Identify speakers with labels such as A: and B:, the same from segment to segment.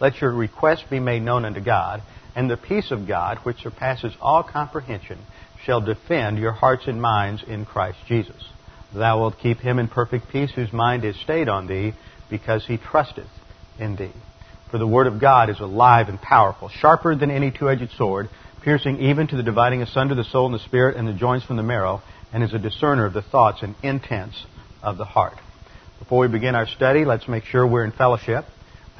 A: let your requests be made known unto God, and the peace of God, which surpasses all comprehension, shall defend your hearts and minds in Christ Jesus. Thou wilt keep him in perfect peace whose mind is stayed on thee, because he trusteth in thee. For the word of God is alive and powerful, sharper than any two-edged sword, piercing even to the dividing asunder the soul and the spirit and the joints from the marrow, and is a discerner of the thoughts and intents of the heart. Before we begin our study, let's make sure we're in fellowship.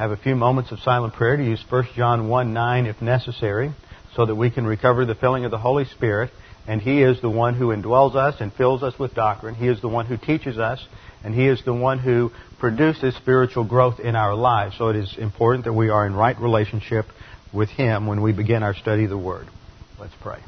A: Have a few moments of silent prayer to use 1 John 1 9 if necessary, so that we can recover the filling of the Holy Spirit and He is the one who indwells us and fills us with doctrine. He is the one who teaches us, and He is the one who produces spiritual growth in our lives. So it is important that we are in right relationship with Him when we begin our study of the Word. Let's pray.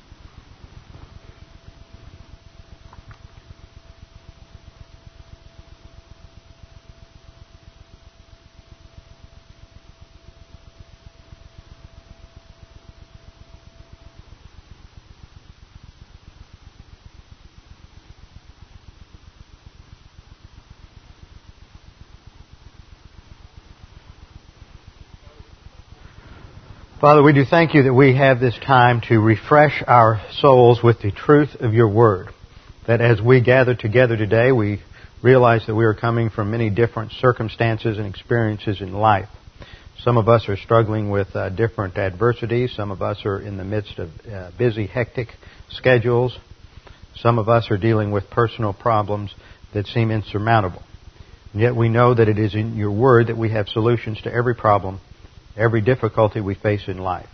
A: Father, we do thank you that we have this time to refresh our souls with the truth of your word. That as we gather together today, we realize that we are coming from many different circumstances and experiences in life. Some of us are struggling with uh, different adversities. Some of us are in the midst of uh, busy, hectic schedules. Some of us are dealing with personal problems that seem insurmountable. And yet we know that it is in your word that we have solutions to every problem every difficulty we face in life.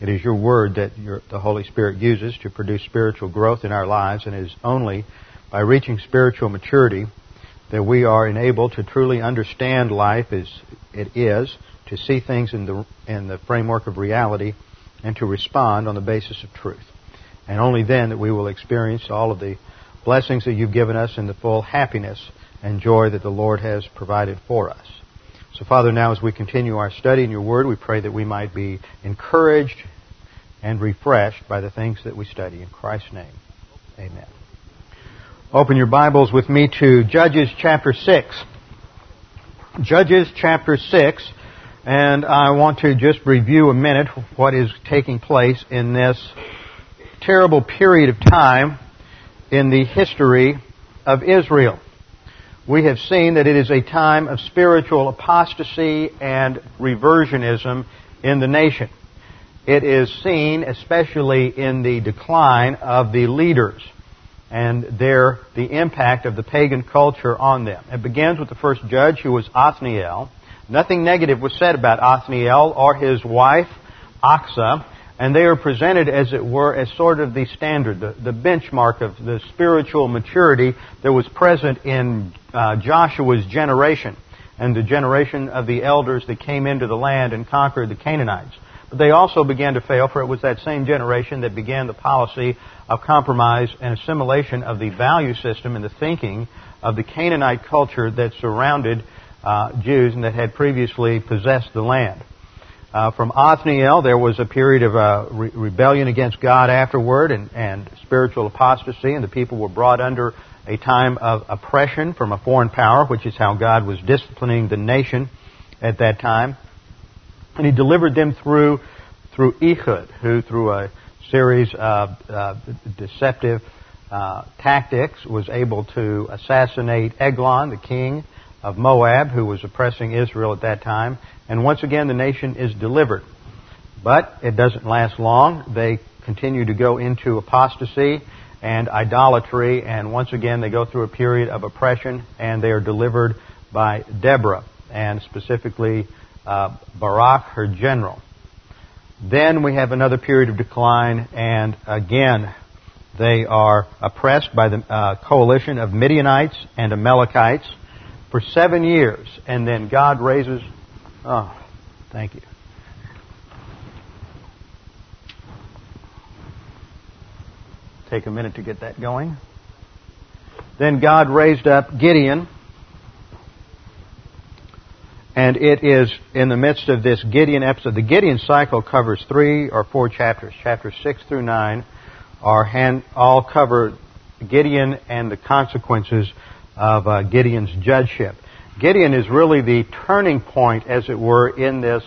A: It is your word that your, the Holy Spirit uses to produce spiritual growth in our lives, and it is only by reaching spiritual maturity that we are enabled to truly understand life as it is, to see things in the, in the framework of reality, and to respond on the basis of truth. And only then that we will experience all of the blessings that you've given us and the full happiness and joy that the Lord has provided for us. So, Father, now as we continue our study in your word, we pray that we might be encouraged and refreshed by the things that we study. In Christ's name, amen. Open your Bibles with me to Judges chapter 6. Judges chapter 6, and I want to just review a minute what is taking place in this terrible period of time in the history of Israel we have seen that it is a time of spiritual apostasy and reversionism in the nation. It is seen especially in the decline of the leaders and their, the impact of the pagan culture on them. It begins with the first judge who was Othniel. Nothing negative was said about Othniel or his wife, Achsah and they are presented, as it were, as sort of the standard, the, the benchmark of the spiritual maturity that was present in uh, Joshua's generation and the generation of the elders that came into the land and conquered the Canaanites. But they also began to fail, for it was that same generation that began the policy of compromise and assimilation of the value system and the thinking of the Canaanite culture that surrounded uh, Jews and that had previously possessed the land. Uh, from Othniel, there was a period of uh, re- rebellion against God afterward and, and spiritual apostasy, and the people were brought under a time of oppression from a foreign power, which is how God was disciplining the nation at that time. And He delivered them through through Ehud, who through a series of uh, deceptive uh, tactics was able to assassinate Eglon, the king of Moab, who was oppressing Israel at that time, and once again the nation is delivered. But it doesn't last long. They continue to go into apostasy and idolatry, and once again they go through a period of oppression, and they are delivered by Deborah, and specifically uh, Barak, her general. Then we have another period of decline, and again they are oppressed by the uh, coalition of Midianites and Amalekites for seven years, and then God raises. Oh, thank you. Take a minute to get that going. Then God raised up Gideon. And it is in the midst of this Gideon episode. The Gideon cycle covers three or four chapters. Chapters six through nine are hand, all cover Gideon and the consequences of uh, Gideon's judgeship. Gideon is really the turning point, as it were, in this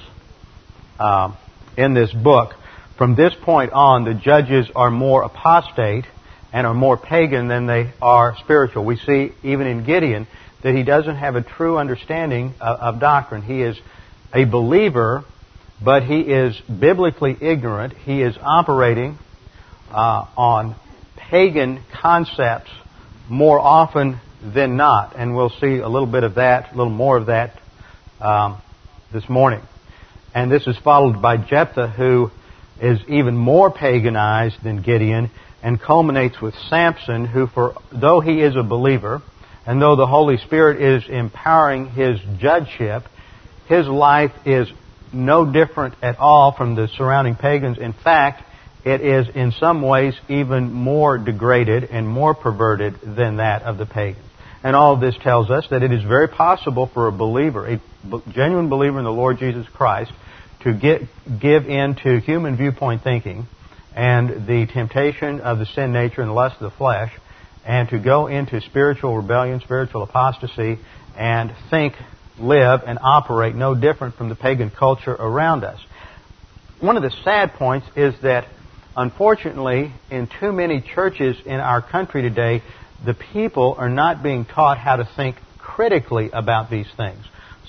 A: uh, in this book from this point on, the judges are more apostate and are more pagan than they are spiritual. We see, even in Gideon, that he doesn't have a true understanding of, of doctrine. He is a believer, but he is biblically ignorant. He is operating uh, on pagan concepts more often than not. And we'll see a little bit of that, a little more of that um, this morning. And this is followed by Jephthah, who is even more paganized than Gideon and culminates with Samson, who, for, though he is a believer, and though the Holy Spirit is empowering his judgeship, his life is no different at all from the surrounding pagans. In fact, it is in some ways even more degraded and more perverted than that of the pagans. And all of this tells us that it is very possible for a believer, a genuine believer in the Lord Jesus Christ, to get, give in to human viewpoint thinking and the temptation of the sin nature and lust of the flesh, and to go into spiritual rebellion, spiritual apostasy, and think, live, and operate no different from the pagan culture around us. One of the sad points is that, unfortunately, in too many churches in our country today, the people are not being taught how to think critically about these things.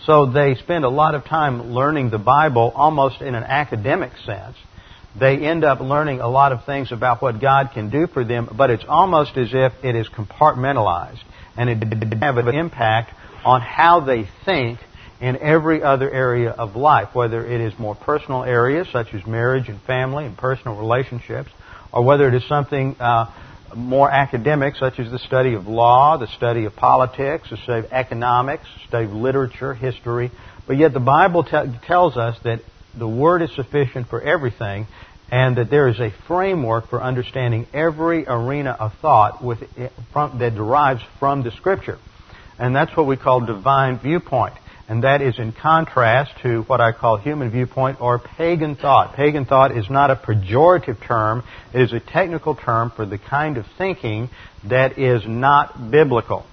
A: So they spend a lot of time learning the Bible almost in an academic sense. They end up learning a lot of things about what God can do for them, but it's almost as if it is compartmentalized and it doesn't have an impact on how they think in every other area of life, whether it is more personal areas such as marriage and family and personal relationships, or whether it is something uh, more academic, such as the study of law, the study of politics, the study of economics, the study of literature, history. But yet the Bible te- tells us that the Word is sufficient for everything, and that there is a framework for understanding every arena of thought with, eh, from, that derives from the Scripture. And that's what we call divine viewpoint and that is in contrast to what I call human viewpoint or pagan thought. Pagan thought is not a pejorative term, it is a technical term for the kind of thinking that is not biblical.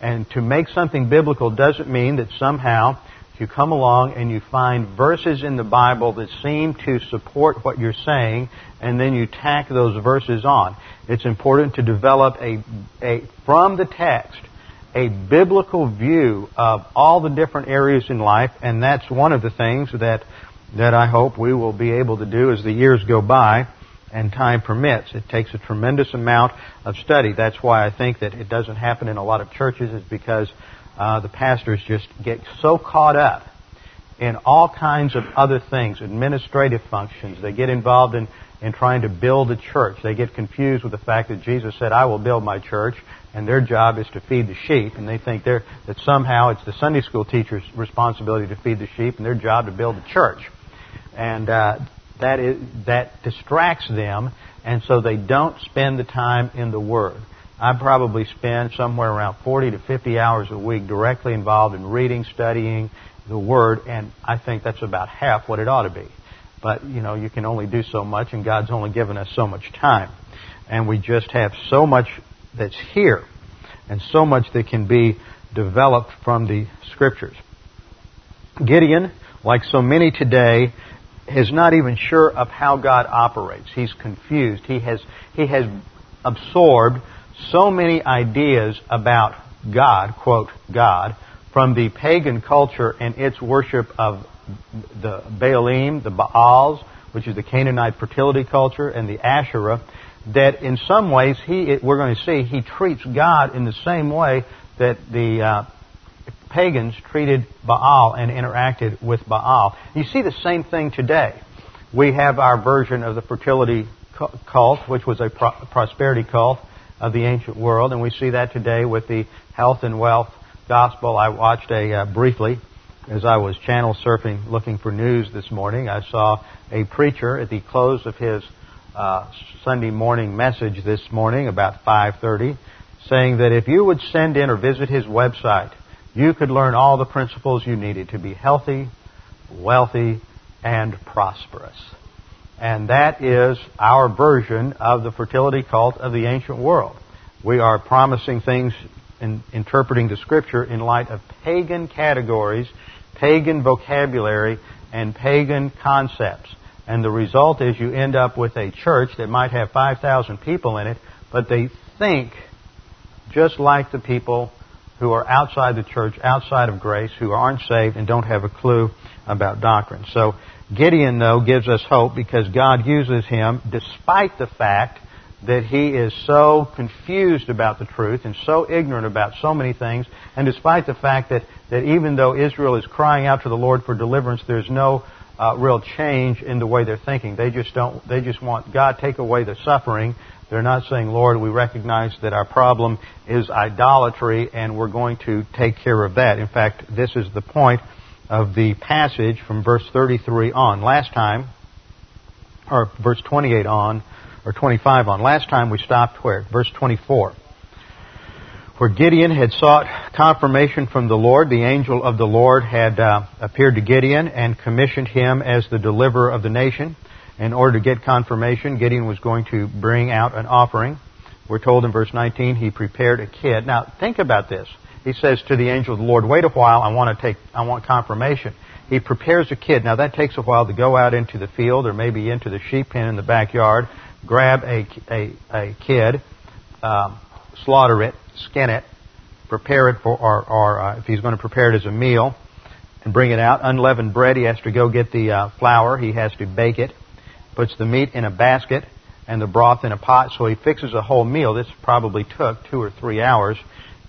A: And to make something biblical doesn't mean that somehow you come along and you find verses in the Bible that seem to support what you're saying, and then you tack those verses on. It's important to develop a, a from the text a biblical view of all the different areas in life, and that's one of the things that that I hope we will be able to do as the years go by and time permits. It takes a tremendous amount of study. That's why I think that it doesn't happen in a lot of churches is because uh, the pastors just get so caught up in all kinds of other things, administrative functions. They get involved in, in trying to build a church. They get confused with the fact that Jesus said, I will build my church and their job is to feed the sheep, and they think that somehow it's the Sunday school teacher's responsibility to feed the sheep, and their job to build the church, and uh, that is that distracts them, and so they don't spend the time in the Word. I probably spend somewhere around 40 to 50 hours a week directly involved in reading, studying the Word, and I think that's about half what it ought to be. But you know, you can only do so much, and God's only given us so much time, and we just have so much that's here and so much that can be developed from the scriptures. Gideon, like so many today, is not even sure of how God operates. He's confused. He has, he has absorbed so many ideas about God, quote, God, from the pagan culture and its worship of the Baalim, the Baals, which is the Canaanite fertility culture, and the Asherah, that in some ways he, we're going to see, he treats God in the same way that the uh, pagans treated Baal and interacted with Baal. You see the same thing today. We have our version of the fertility cult, which was a prosperity cult of the ancient world, and we see that today with the health and wealth gospel. I watched a uh, briefly as I was channel surfing looking for news this morning. I saw a preacher at the close of his uh, Sunday morning message this morning about 5:30 saying that if you would send in or visit his website, you could learn all the principles you needed to be healthy, wealthy, and prosperous. And that is our version of the fertility cult of the ancient world. We are promising things in interpreting the scripture in light of pagan categories, pagan vocabulary, and pagan concepts. And the result is you end up with a church that might have 5,000 people in it, but they think just like the people who are outside the church, outside of grace, who aren't saved and don't have a clue about doctrine. So Gideon, though, gives us hope because God uses him despite the fact that he is so confused about the truth and so ignorant about so many things, and despite the fact that, that even though Israel is crying out to the Lord for deliverance, there's no uh, real change in the way they're thinking. They just don't. They just want God take away the suffering. They're not saying, Lord, we recognize that our problem is idolatry, and we're going to take care of that. In fact, this is the point of the passage from verse 33 on. Last time, or verse 28 on, or 25 on. Last time we stopped where? Verse 24. Where Gideon had sought confirmation from the Lord, the angel of the Lord had uh, appeared to Gideon and commissioned him as the deliverer of the nation. In order to get confirmation, Gideon was going to bring out an offering. We're told in verse 19 he prepared a kid. Now think about this he says to the angel of the Lord, wait a while, I want to take, I want confirmation. He prepares a kid. Now that takes a while to go out into the field or maybe into the sheep pen in the backyard, grab a, a, a kid, um, slaughter it, skin it, prepare it for, or, or uh, if he's going to prepare it as a meal, and bring it out. Unleavened bread, he has to go get the uh, flour, he has to bake it, puts the meat in a basket, and the broth in a pot, so he fixes a whole meal. This probably took two or three hours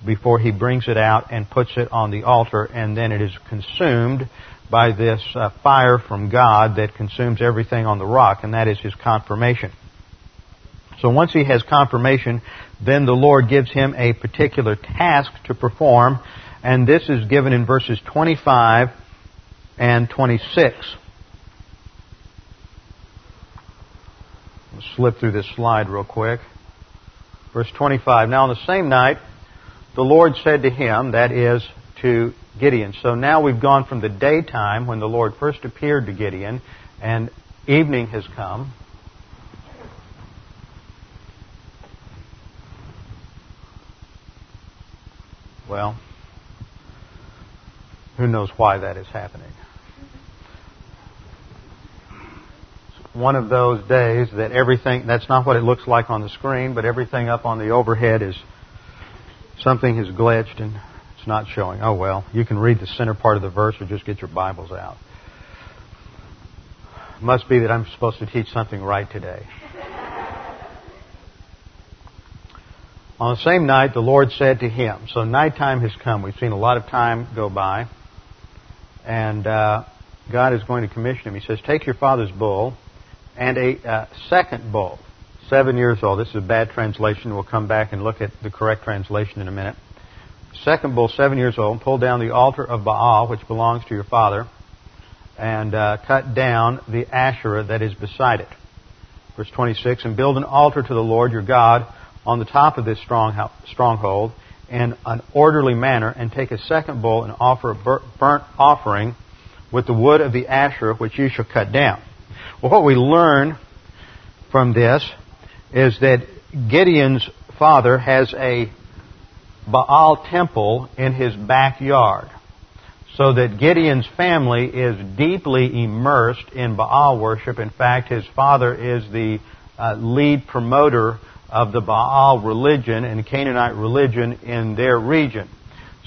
A: before he brings it out and puts it on the altar, and then it is consumed by this uh, fire from God that consumes everything on the rock, and that is his confirmation. So once he has confirmation, then the Lord gives him a particular task to perform, and this is given in verses 25 and 26. I'll slip through this slide real quick. Verse 25. Now on the same night, the Lord said to him, that is, to Gideon. So now we've gone from the daytime when the Lord first appeared to Gideon, and evening has come. Well, who knows why that is happening? one of those days that everything, that's not what it looks like on the screen, but everything up on the overhead is something has glitched and it's not showing. Oh well, you can read the center part of the verse or just get your Bibles out. Must be that I'm supposed to teach something right today. On the same night, the Lord said to him, so nighttime has come. We've seen a lot of time go by. And uh, God is going to commission him. He says, Take your father's bull and a uh, second bull seven years old. This is a bad translation. We'll come back and look at the correct translation in a minute. Second bull, seven years old, pull down the altar of Baal, which belongs to your father, and uh, cut down the Asherah that is beside it. Verse 26, and build an altar to the Lord your God on the top of this stronghold in an orderly manner, and take a second bull and offer a burnt offering with the wood of the Asherah which you shall cut down. Well, what we learn from this is that Gideon's father has a Baal temple in his backyard. So that Gideon's family is deeply immersed in Baal worship. In fact, his father is the uh, lead promoter of the Baal religion and Canaanite religion in their region.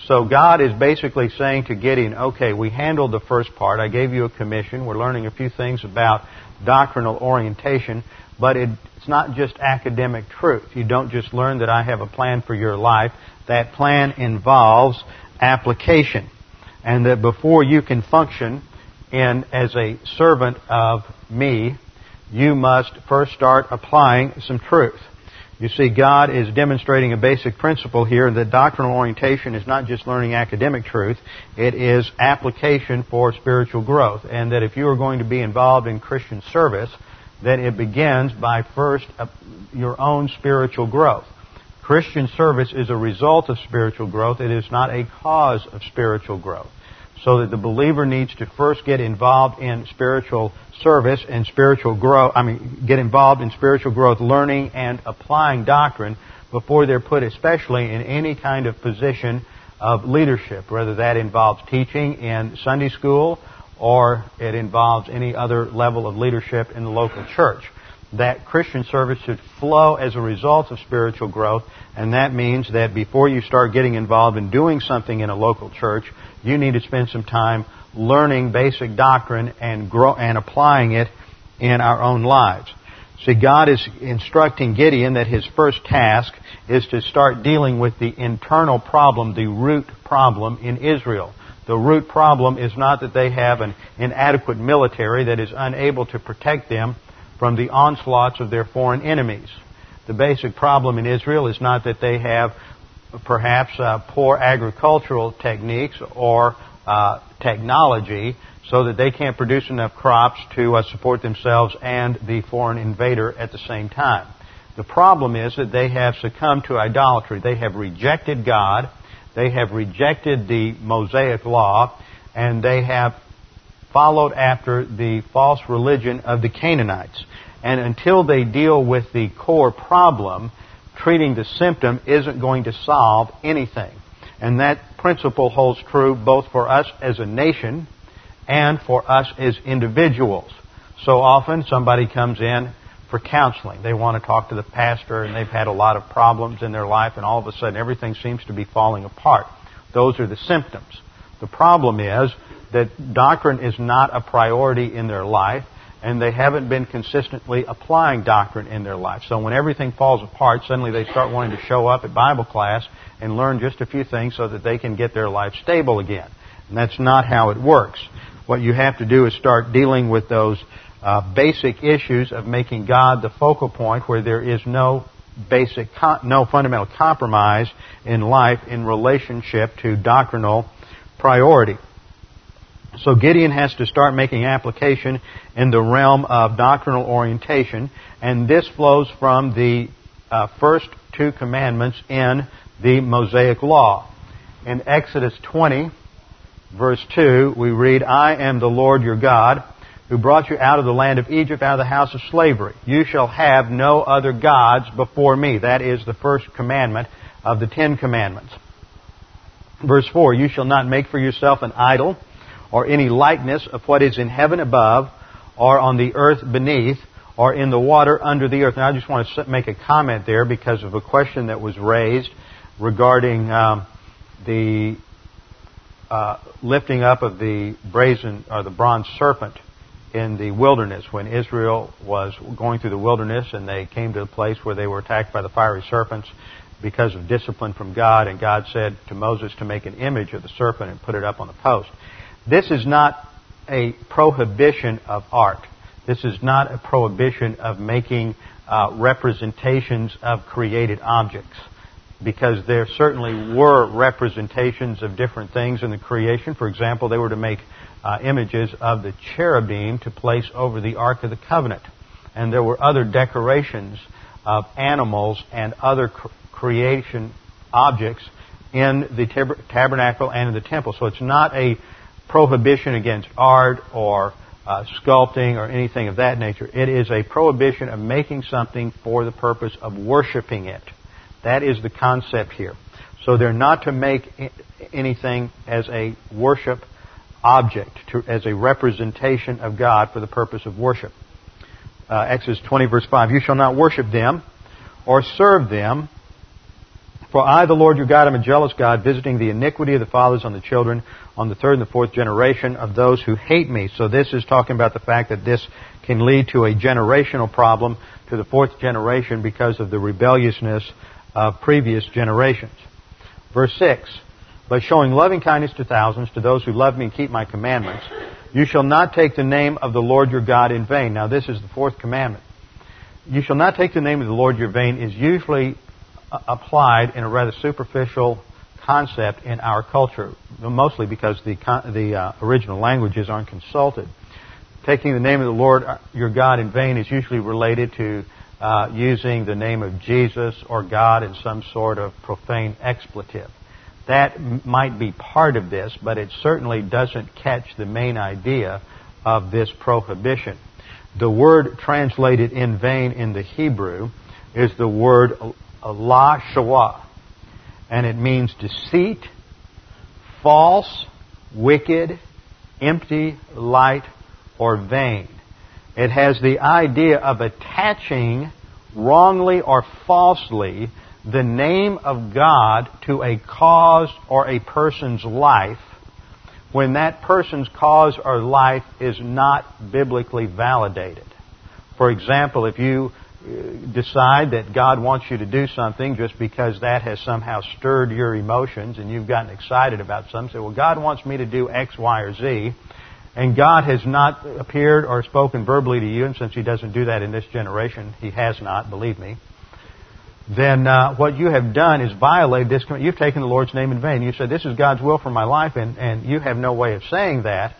A: So God is basically saying to Gideon, okay, we handled the first part. I gave you a commission. We're learning a few things about doctrinal orientation, but it's not just academic truth. You don't just learn that I have a plan for your life. That plan involves application. And that before you can function in as a servant of me, you must first start applying some truth. You see, God is demonstrating a basic principle here that doctrinal orientation is not just learning academic truth, it is application for spiritual growth. And that if you are going to be involved in Christian service, then it begins by first uh, your own spiritual growth. Christian service is a result of spiritual growth, it is not a cause of spiritual growth so that the believer needs to first get involved in spiritual service and spiritual growth, I mean, get involved in spiritual growth, learning and applying doctrine before they're put especially in any kind of position of leadership, whether that involves teaching in Sunday school or it involves any other level of leadership in the local church that Christian service should flow as a result of spiritual growth, and that means that before you start getting involved in doing something in a local church, you need to spend some time learning basic doctrine and grow and applying it in our own lives. See, God is instructing Gideon that his first task is to start dealing with the internal problem, the root problem in Israel. The root problem is not that they have an inadequate military that is unable to protect them from the onslaughts of their foreign enemies. The basic problem in Israel is not that they have perhaps uh, poor agricultural techniques or uh, technology so that they can't produce enough crops to uh, support themselves and the foreign invader at the same time. The problem is that they have succumbed to idolatry. They have rejected God. They have rejected the Mosaic law and they have followed after the false religion of the Canaanites. And until they deal with the core problem, treating the symptom isn't going to solve anything. And that principle holds true both for us as a nation and for us as individuals. So often somebody comes in for counseling. They want to talk to the pastor and they've had a lot of problems in their life and all of a sudden everything seems to be falling apart. Those are the symptoms. The problem is that doctrine is not a priority in their life, and they haven't been consistently applying doctrine in their life. So when everything falls apart, suddenly they start wanting to show up at Bible class and learn just a few things so that they can get their life stable again. And that's not how it works. What you have to do is start dealing with those uh, basic issues of making God the focal point where there is no basic, no fundamental compromise in life in relationship to doctrinal priority. So Gideon has to start making application in the realm of doctrinal orientation, and this flows from the uh, first two commandments in the Mosaic Law. In Exodus 20, verse 2, we read, I am the Lord your God, who brought you out of the land of Egypt, out of the house of slavery. You shall have no other gods before me. That is the first commandment of the Ten Commandments. Verse 4, You shall not make for yourself an idol or any likeness of what is in heaven above, or on the earth beneath, or in the water under the earth. Now, I just want to make a comment there because of a question that was raised regarding um, the uh, lifting up of the brazen or the bronze serpent in the wilderness when Israel was going through the wilderness and they came to a place where they were attacked by the fiery serpents because of discipline from God, and God said to Moses to make an image of the serpent and put it up on the post. This is not a prohibition of art. This is not a prohibition of making uh, representations of created objects. Because there certainly were representations of different things in the creation. For example, they were to make uh, images of the cherubim to place over the Ark of the Covenant. And there were other decorations of animals and other cr- creation objects in the tab- tabernacle and in the temple. So it's not a prohibition against art or uh, sculpting or anything of that nature. It is a prohibition of making something for the purpose of worshiping it. That is the concept here. So they're not to make anything as a worship object, to, as a representation of God for the purpose of worship. Uh, Exodus 20 verse 5, You shall not worship them or serve them, For I, the Lord your God, am a jealous God, visiting the iniquity of the fathers on the children, on the third and the fourth generation of those who hate me. So this is talking about the fact that this can lead to a generational problem to the fourth generation because of the rebelliousness of previous generations. Verse 6. By showing loving kindness to thousands, to those who love me and keep my commandments, you shall not take the name of the Lord your God in vain. Now this is the fourth commandment. You shall not take the name of the Lord your vain is usually applied in a rather superficial concept in our culture, mostly because the, the uh, original languages aren't consulted. Taking the name of the Lord uh, your God in vain is usually related to uh, using the name of Jesus or God in some sort of profane expletive. That m- might be part of this, but it certainly doesn't catch the main idea of this prohibition. The word translated in vain in the Hebrew is the word la shawa, and it means deceit, false, wicked, empty, light, or vain. It has the idea of attaching wrongly or falsely the name of God to a cause or a person's life when that person's cause or life is not biblically validated. For example, if you decide that God wants you to do something just because that has somehow stirred your emotions and you've gotten excited about something, say, well, God wants me to do X, Y, or Z, and God has not appeared or spoken verbally to you, and since He doesn't do that in this generation, He has not, believe me, then uh, what you have done is violated this. You've taken the Lord's name in vain. You said, This is God's will for my life, and, and you have no way of saying that,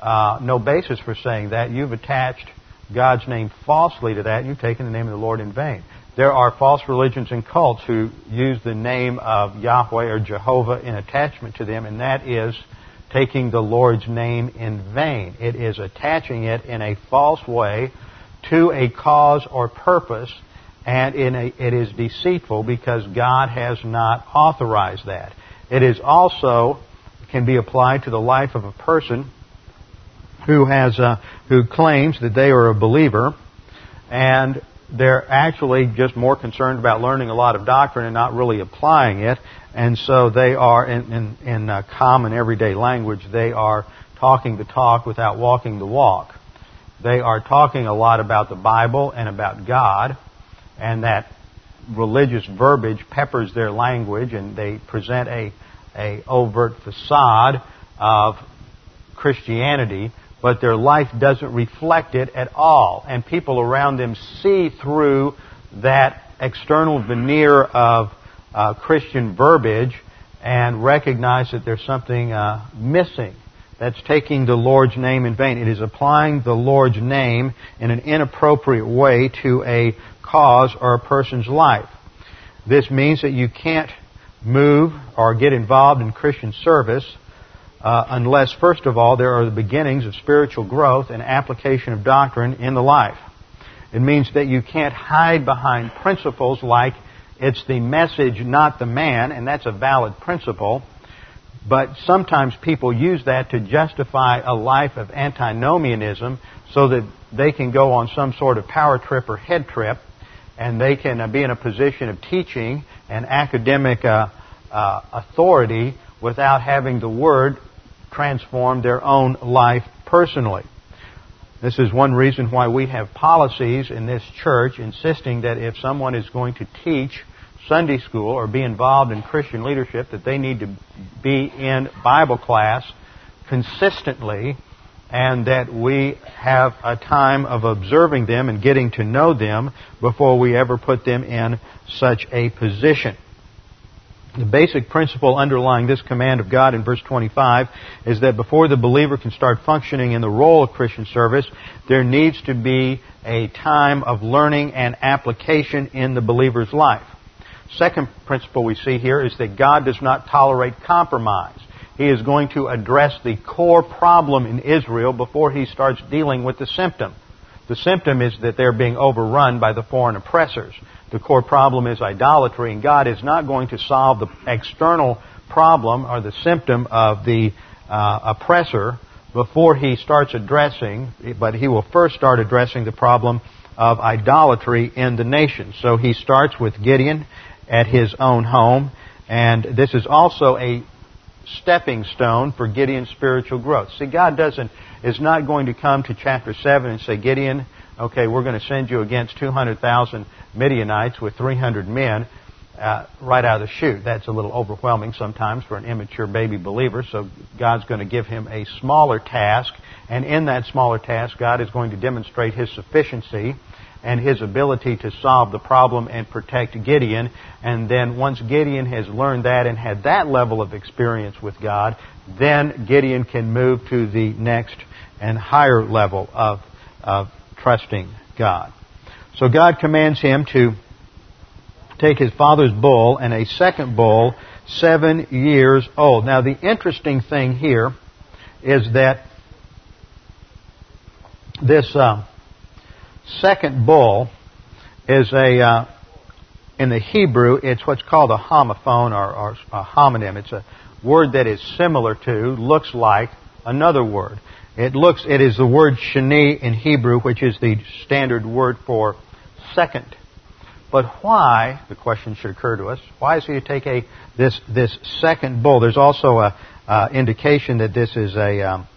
A: uh, no basis for saying that. You've attached God's name falsely to that. You've taken the name of the Lord in vain. There are false religions and cults who use the name of Yahweh or Jehovah in attachment to them, and that is taking the Lord's name in vain. It is attaching it in a false way to a cause or purpose, and a, it is deceitful because God has not authorized that. It is also can be applied to the life of a person who has uh, who claims that they are a believer, and they're actually just more concerned about learning a lot of doctrine and not really applying it. And so they are, in, in, in uh, common everyday language, they are talking the talk without walking the walk. They are talking a lot about the Bible and about God, and that religious verbiage peppers their language, and they present a, a overt facade of Christianity, but their life doesn't reflect it at all. And people around them see through that external veneer of uh, Christian verbiage and recognize that there's something uh, missing. That's taking the Lord's name in vain. It is applying the Lord's name in an inappropriate way to a cause or a person's life. This means that you can't move or get involved in Christian service uh, unless, first of all, there are the beginnings of spiritual growth and application of doctrine in the life. It means that you can't hide behind principles like it's the message, not the man, and that's a valid principle. But sometimes people use that to justify a life of antinomianism so that they can go on some sort of power trip or head trip and they can uh, be in a position of teaching and academic uh, uh, authority without having the Word transform their own life personally. This is one reason why we have policies in this church insisting that if someone is going to teach Sunday school or be involved in Christian leadership, that they need to be in Bible class consistently and that we have a time of observing them and getting to know them before we ever put them in such a position. The basic principle underlying this command of God in verse 25 is that before the believer can start functioning in the role of Christian service, there needs to be a time of learning and application in the believer's life. Second principle we see here is that God does not tolerate compromise. He is going to address the core problem in Israel before he starts dealing with the symptom. The symptom is that they're being overrun by the foreign oppressors the core problem is idolatry, and God is not going to solve the external problem or the symptom of the uh, oppressor before he starts addressing, but he will first start addressing the problem of idolatry in the nation. So he starts with Gideon at his own home. And this is also a stepping stone for Gideon's spiritual growth. See, God doesn't, is not going to come to chapter 7 and say, Gideon, okay, we're going to send you against 200,000 Midianites with 300 men uh, right out of the chute. That's a little overwhelming sometimes for an immature baby believer, so God's going to give him a smaller task, and in that smaller task, God is going to demonstrate His sufficiency and his ability to solve the problem and protect Gideon. And then once Gideon has learned that and had that level of experience with God, then Gideon can move to the next and higher level of, of trusting God. So God commands him to take his father's bull and a second bull, seven years old. Now, the interesting thing here is that this uh, second bull is a, uh, in the Hebrew, it's what's called a homophone or, or a homonym. It's a word that is similar to, looks like another word. It looks, it is the word sheni in Hebrew, which is the standard word for second. But why, the question should occur to us, why is he to take a, this, this second bull? There's also a uh, indication that this is a, um,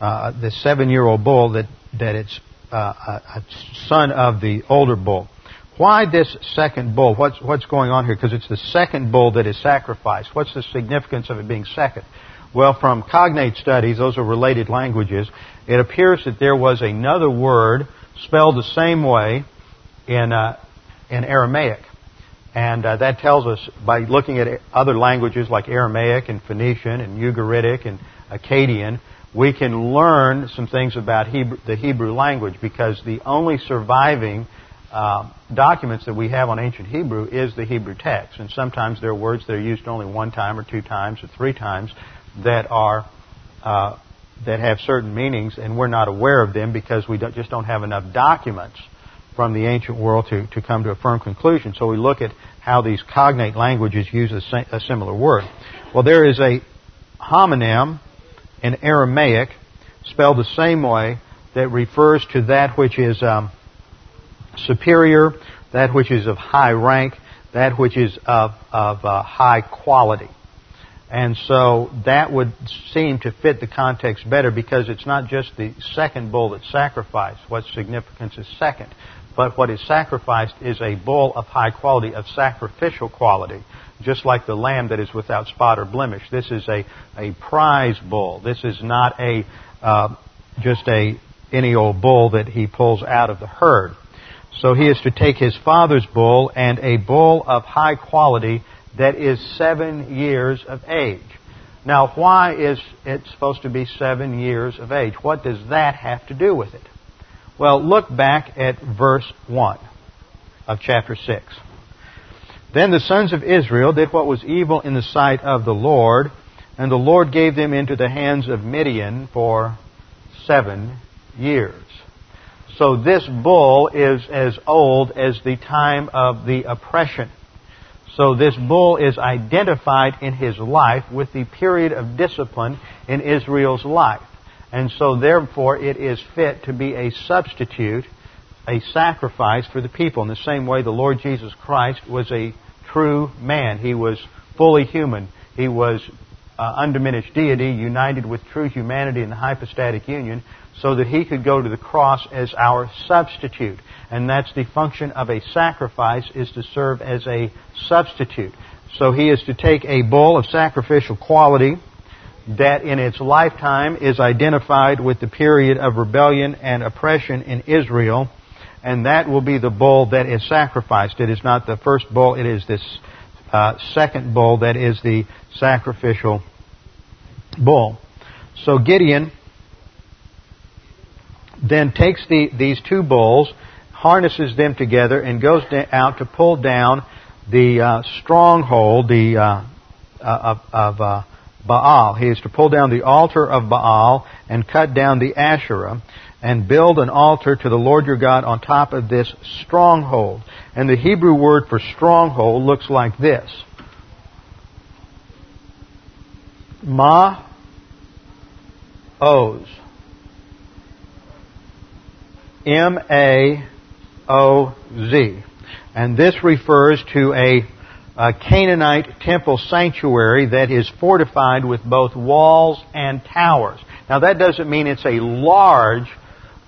A: uh, the seven-year-old bull that, that it's uh, a, son of the older bull. Why this second bull? What's, what's going on here? Because it's the second bull that is sacrificed. What's the significance of it being second? Well, from cognate studies, those are related languages, it appears that there was another word spelled the same way in, uh, in Aramaic. And uh, that tells us by looking at other languages like Aramaic and Phoenician and Ugaritic and Akkadian, we can learn some things about Hebrew, the Hebrew language because the only surviving uh, documents that we have on ancient Hebrew is the Hebrew text. And sometimes there are words that are used only one time or two times or three times that are uh, that have certain meanings, and we're not aware of them because we don't, just don't have enough documents from the ancient world to, to come to a firm conclusion. So we look at how these cognate languages use a, a similar word. Well, there is a homonym in Aramaic, spelled the same way, that refers to that which is um, superior, that which is of high rank, that which is of, of uh, high quality. And so that would seem to fit the context better because it's not just the second bull that's sacrificed. What significance is second? But what is sacrificed is a bull of high quality, of sacrificial quality just like the lamb that is without spot or blemish. This is a, a prize bull. This is not a uh, just a any old bull that he pulls out of the herd. So he is to take his father's bull and a bull of high quality that is seven years of age. Now, why is it supposed to be seven years of age? What does that have to do with it? Well, look back at verse 1 of chapter 6. Then the sons of Israel did what was evil in the sight of the Lord, and the Lord gave them into the hands of Midian for seven years. So this bull is as old as the time of the oppression. So this bull is identified in his life with the period of discipline in Israel's life. And so therefore it is fit to be a substitute a sacrifice for the people. In the same way, the Lord Jesus Christ was a true man. He was fully human. He was uh, undiminished deity united with true humanity in the hypostatic union so that he could go to the cross as our substitute. And that's the function of a sacrifice is to serve as a substitute. So he is to take a bull of sacrificial quality that in its lifetime is identified with the period of rebellion and oppression in Israel and that will be the bull that is sacrificed. It is not the first bull, it is this uh, second bull that is the sacrificial bull. So Gideon then takes the, these two bulls, harnesses them together, and goes out to pull down the uh, stronghold the, uh, uh of, of uh, Baal. He is to pull down the altar of Baal and cut down the Asherah and build an altar to the Lord your God on top of this stronghold. And the Hebrew word for stronghold looks like this. Ma Oz. M A O Z. And this refers to a a Canaanite temple sanctuary that is fortified with both walls and towers. Now that doesn't mean it's a large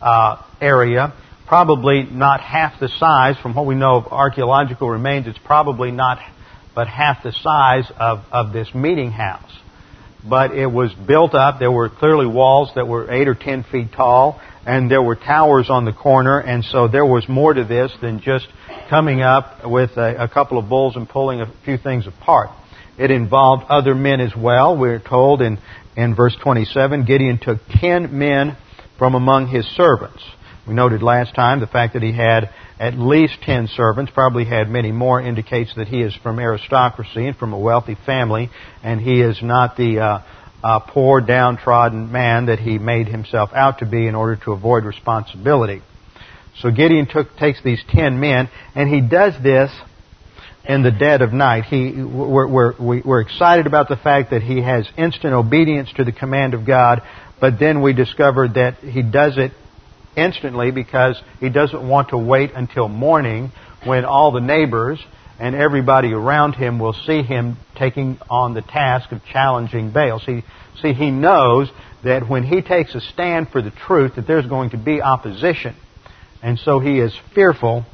A: uh, area, probably not half the size. From what we know of archaeological remains, it's probably not but half the size of, of this meeting house. But it was built up. There were clearly walls that were eight or ten feet tall, and there were towers on the corner, and so there was more to this than just coming up with a, a couple of bulls and pulling a few things apart. It involved other men as well. We're told in, in verse 27, Gideon took ten men from among his servants. We noted last time the fact that he had at least ten servants, probably had many more, indicates that he is from aristocracy and from a wealthy family, and he is not the uh, uh, poor, downtrodden man that he made himself out to be in order to avoid responsibility. So Gideon took, takes these ten men, and he does this in the dead of night. He, we're, we're, we're excited about the fact that he has instant obedience to the command of God, but then we discovered that he does it instantly because he doesn't want to wait until morning when all the neighbors and everybody around him will see him taking on the task of challenging Baal. See, see, he knows that when he takes a stand for the truth, that there's going to be opposition. And so he is fearful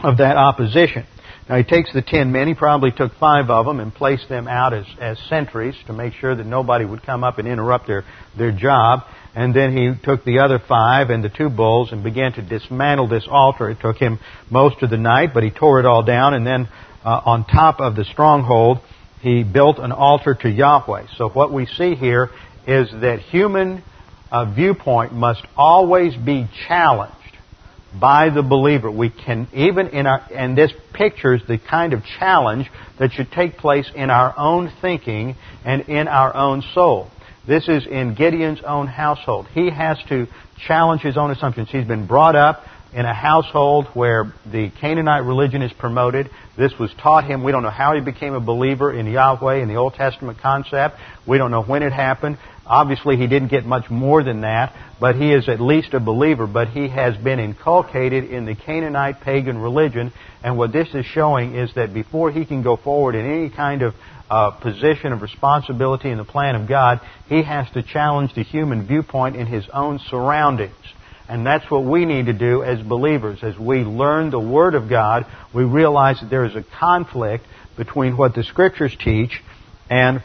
A: of that opposition. Now he takes the ten men, he probably took five of them and placed them out as, as sentries to make sure that nobody would come up and interrupt their, their job. And then he took the other five and the two bulls and began to dismantle this altar. It took him most of the night, but he tore it all down. And then uh, on top of the stronghold, he built an altar to Yahweh. So what we see here is that human uh, viewpoint must always be challenged by the believer. We can even in our and this pictures the kind of challenge that should take place in our own thinking and in our own soul. This is in Gideon's own household. He has to challenge his own assumptions. He's been brought up in a household where the Canaanite religion is promoted. This was taught him. We don't know how he became a believer in Yahweh in the Old Testament concept. We don't know when it happened. Obviously, he didn't get much more than that, but he is at least a believer. But he has been inculcated in the Canaanite pagan religion, and what this is showing is that before he can go forward in any kind of uh, position of responsibility in the plan of God, he has to challenge the human viewpoint in his own surroundings. And that's what we need to do as believers. As we learn the Word of God, we realize that there is a conflict between what the Scriptures teach and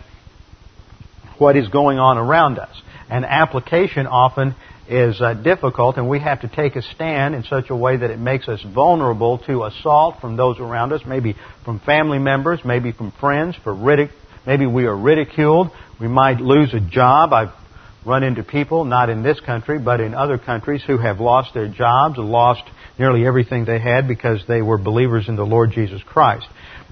A: what is going on around us. And application often is uh, difficult, and we have to take a stand in such a way that it makes us vulnerable to assault from those around us, maybe from family members, maybe from friends, for ridic- maybe we are ridiculed. We might lose a job. I've run into people, not in this country, but in other countries, who have lost their jobs, lost nearly everything they had because they were believers in the Lord Jesus Christ.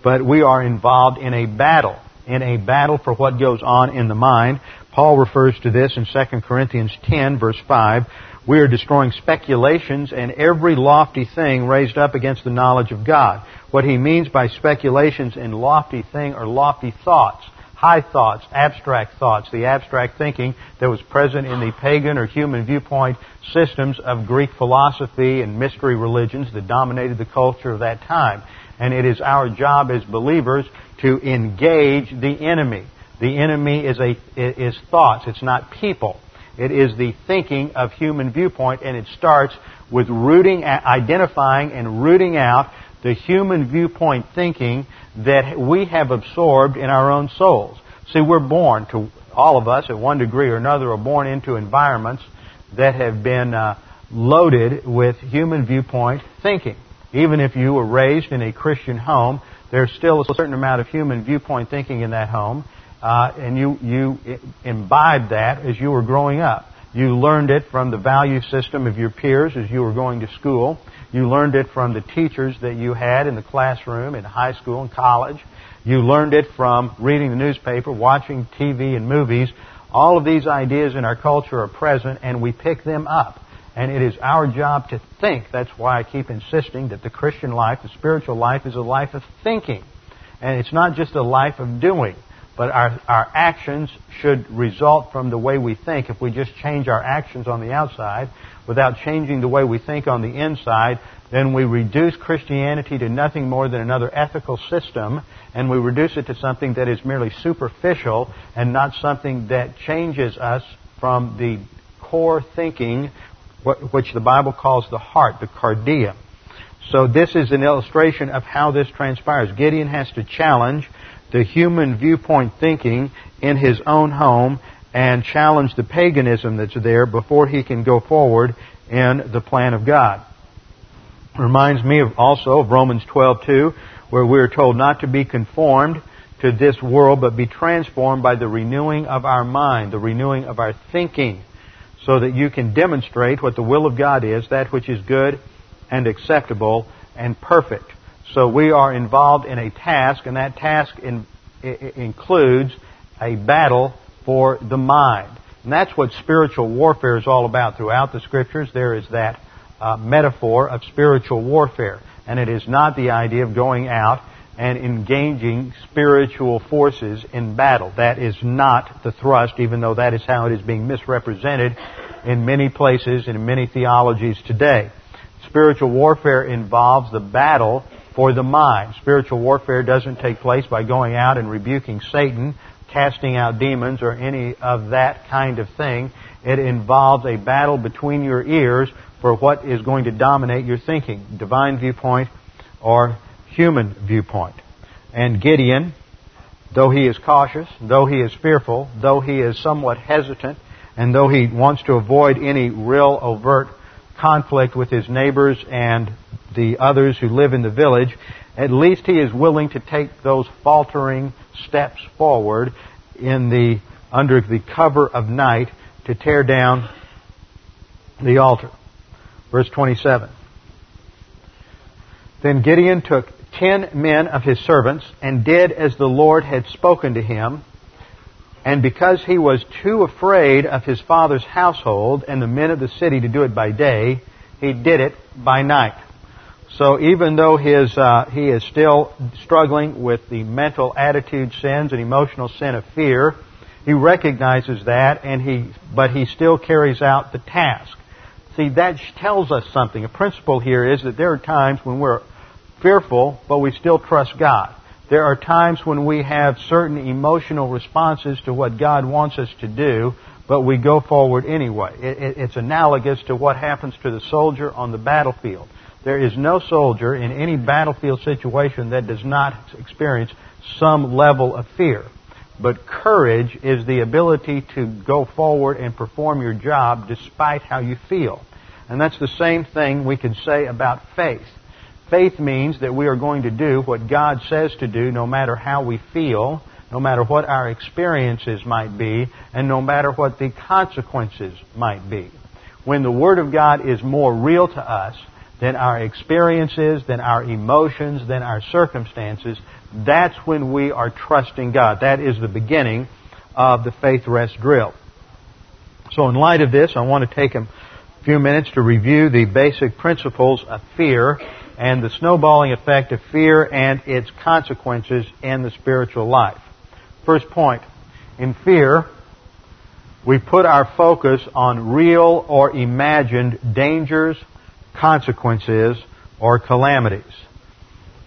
A: But we are involved in a battle in a battle for what goes on in the mind. Paul refers to this in 2 Corinthians 10 verse 5. We are destroying speculations and every lofty thing raised up against the knowledge of God. What he means by speculations and lofty thing are lofty thoughts, high thoughts, abstract thoughts, the abstract thinking that was present in the pagan or human viewpoint systems of Greek philosophy and mystery religions that dominated the culture of that time. And it is our job as believers to engage the enemy. The enemy is, a, is thoughts. It's not people. It is the thinking of human viewpoint, and it starts with rooting, identifying and rooting out the human viewpoint thinking that we have absorbed in our own souls. See, we're born to, all of us at one degree or another are born into environments that have been uh, loaded with human viewpoint thinking. Even if you were raised in a Christian home, there's still a certain amount of human viewpoint thinking in that home, uh, and you you imbibed that as you were growing up. You learned it from the value system of your peers as you were going to school. You learned it from the teachers that you had in the classroom, in high school and college. You learned it from reading the newspaper, watching TV and movies. All of these ideas in our culture are present, and we pick them up. And it is our job to think. That's why I keep insisting that the Christian life, the spiritual life, is a life of thinking. And it's not just a life of doing. but our, our actions should result from the way we think. If we just change our actions on the outside without changing the way we think on the inside, then we reduce Christianity to nothing more than another ethical system, and we reduce it to something that is merely superficial and not something that changes us from the core thinking, which the Bible calls the heart, the cardia. So this is an illustration of how this transpires. Gideon has to challenge the human viewpoint thinking in his own home and challenge the paganism that's there before he can go forward in the plan of God. Reminds me of also of Romans 12:2, where we are told not to be conformed to this world, but be transformed by the renewing of our mind, the renewing of our thinking, so that you can demonstrate what the will of God is, that which is good and acceptable and perfect. So we are involved in a task, and that task in, includes a battle for the mind. And that's what spiritual warfare is all about. Throughout the scriptures, there is that uh, metaphor of spiritual warfare. And it is not the idea of going out and engaging spiritual forces in battle. That is not the thrust, even though that is how it is being misrepresented in many places and in many theologies today. Spiritual warfare involves the battle for the mind. Spiritual warfare doesn't take place by going out and rebuking Satan, casting out demons, or any of that kind of thing. It involves a battle between your ears for what is going to dominate your thinking, divine viewpoint or human viewpoint. And Gideon, though he is cautious, though he is fearful, though he is somewhat hesitant, and though he wants to avoid any real overt conflict with his neighbors and the others who live in the village, at least he is willing to take those faltering steps forward in the under the cover of night to tear down the altar. Verse 27. Then Gideon took ten men of his servants and did as the Lord had spoken to him. And because he was too afraid of his father's household and the men of the city to do it by day, he did it by night. So even though his, uh, he is still struggling with the mental attitude sins and emotional sin of fear, he recognizes that, and he, but he still carries out the task. See, that tells us something. A principle here is that there are times when we're fearful, but we still trust God. There are times when we have certain emotional responses to what God wants us to do, but we go forward anyway. it's analogous to what happens to the soldier on the battlefield. There is no soldier in any battlefield situation that does not experience some level of fear. But courage is the ability to go forward and perform your job despite how you feel. And that's the same thing we can say about faith. Faith means that we are going to do what God says to do no matter how we feel, no matter what our experiences might be, and no matter what the consequences might be. When the Word of God is more real to us than our experiences, than our emotions, than our circumstances, that's when we are trusting God. That is the beginning of the faith rest drill. So in light of this, I want to take a few minutes to review the basic principles of fear and the snowballing effect of fear and its consequences in the spiritual life. First point. In fear, we put our focus on real or imagined dangers, consequences, or calamities.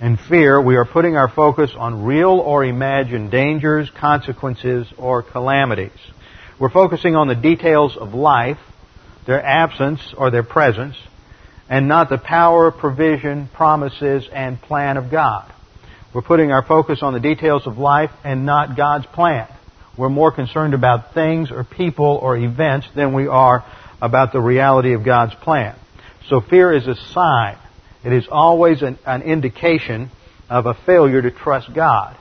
A: In fear, we are putting our focus on real or imagined dangers, consequences, or calamities. We're focusing on the details of life, their absence or their presence, and not the power, provision, promises, and plan of God. We're putting our focus on the details of life and not God's plan. We're more concerned about things or people or events than we are about the reality of God's plan. So fear is a sign. It is always an, an indication of a failure to trust God.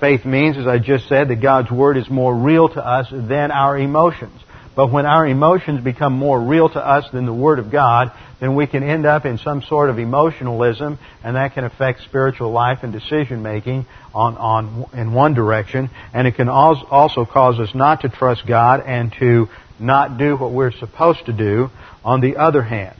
A: Faith means, as I just said, that God's Word is more real to us than our emotions. But when our emotions become more real to us than the Word of God, then we can end up in some sort of emotionalism, and that can affect spiritual life and decision making on, on, in one direction, and it can also cause us not to trust God and to not do what we're supposed to do on the other hand.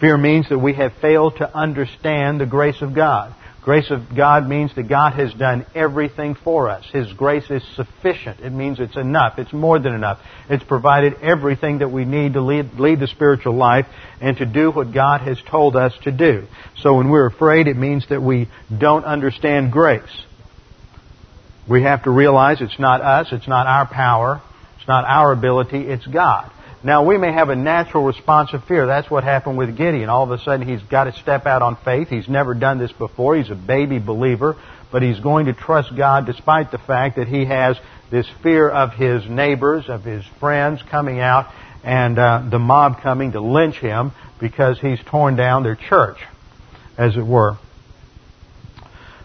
A: Fear means that we have failed to understand the grace of God. Grace of God means that God has done everything for us. His grace is sufficient. It means it's enough. It's more than enough. It's provided everything that we need to lead, lead, the spiritual life and to do what God has told us to do. So when we're afraid, it means that we don't understand grace. We have to realize it's not us, it's not our power, it's not our ability, it's God. Now, we may have a natural response of fear. That's what happened with Gideon. All of a sudden, he's got to step out on faith. He's never done this before. He's a baby believer, but he's going to trust God despite the fact that he has this fear of his neighbors, of his friends coming out, and uh, the mob coming to lynch him because he's torn down their church, as it were.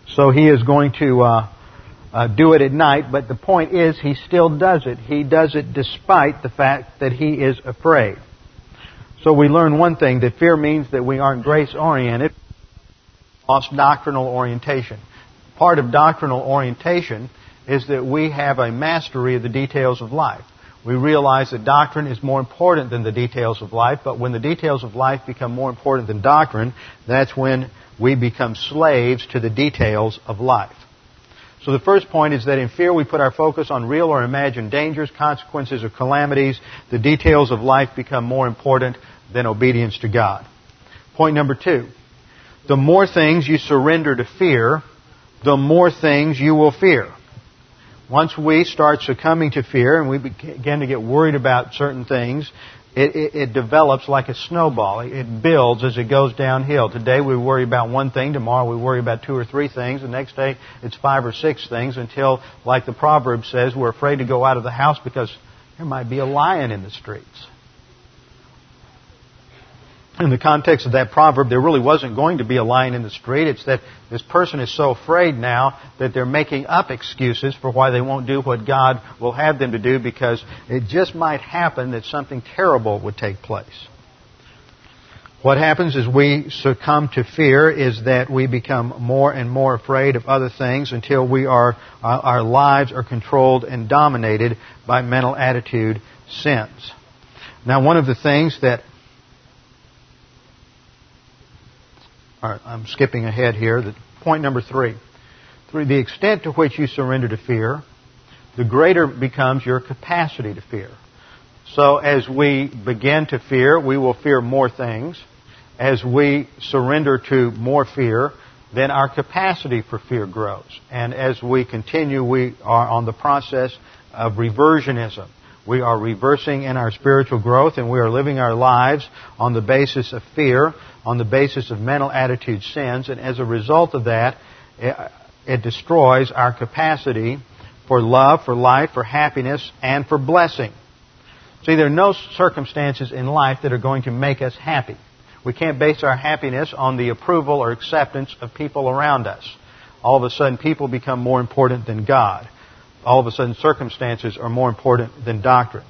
A: So he is going to. Uh, uh, do it at night, but the point is he still does it. He does it despite the fact that he is afraid. So we learn one thing, that fear means that we aren't grace oriented, lost doctrinal orientation. Part of doctrinal orientation is that we have a mastery of the details of life. We realize that doctrine is more important than the details of life, but when the details of life become more important than doctrine, that's when we become slaves to the details of life. So the first point is that in fear we put our focus on real or imagined dangers, consequences, or calamities. The details of life become more important than obedience to God. Point number two. The more things you surrender to fear, the more things you will fear. Once we start succumbing to fear and we begin to get worried about certain things, it, it, it, develops like a snowball. It builds as it goes downhill. Today we worry about one thing. Tomorrow we worry about two or three things. The next day it's five or six things until, like the proverb says, we're afraid to go out of the house because there might be a lion in the streets in the context of that proverb, there really wasn't going to be a lion in the street. It's that this person is so afraid now that they're making up excuses for why they won't do what God will have them to do because it just might happen that something terrible would take place. What happens as we succumb to fear is that we become more and more afraid of other things until we are, uh, our lives are controlled and dominated by mental attitude sins. Now, one of the things that I'm skipping ahead here. The, point number three. Three, the extent to which you surrender to fear, the greater becomes your capacity to fear. So as we begin to fear, we will fear more things. As we surrender to more fear, then our capacity for fear grows. And as we continue, we are on the process of reversionism. We are reversing in our spiritual growth and we are living our lives on the basis of fear, on the basis of mental attitude sins, and as a result of that, it destroys our capacity for love, for life, for happiness, and for blessing. See, there are no circumstances in life that are going to make us happy. We can't base our happiness on the approval or acceptance of people around us. All of a sudden, people become more important than God all of a sudden circumstances are more important than doctrine.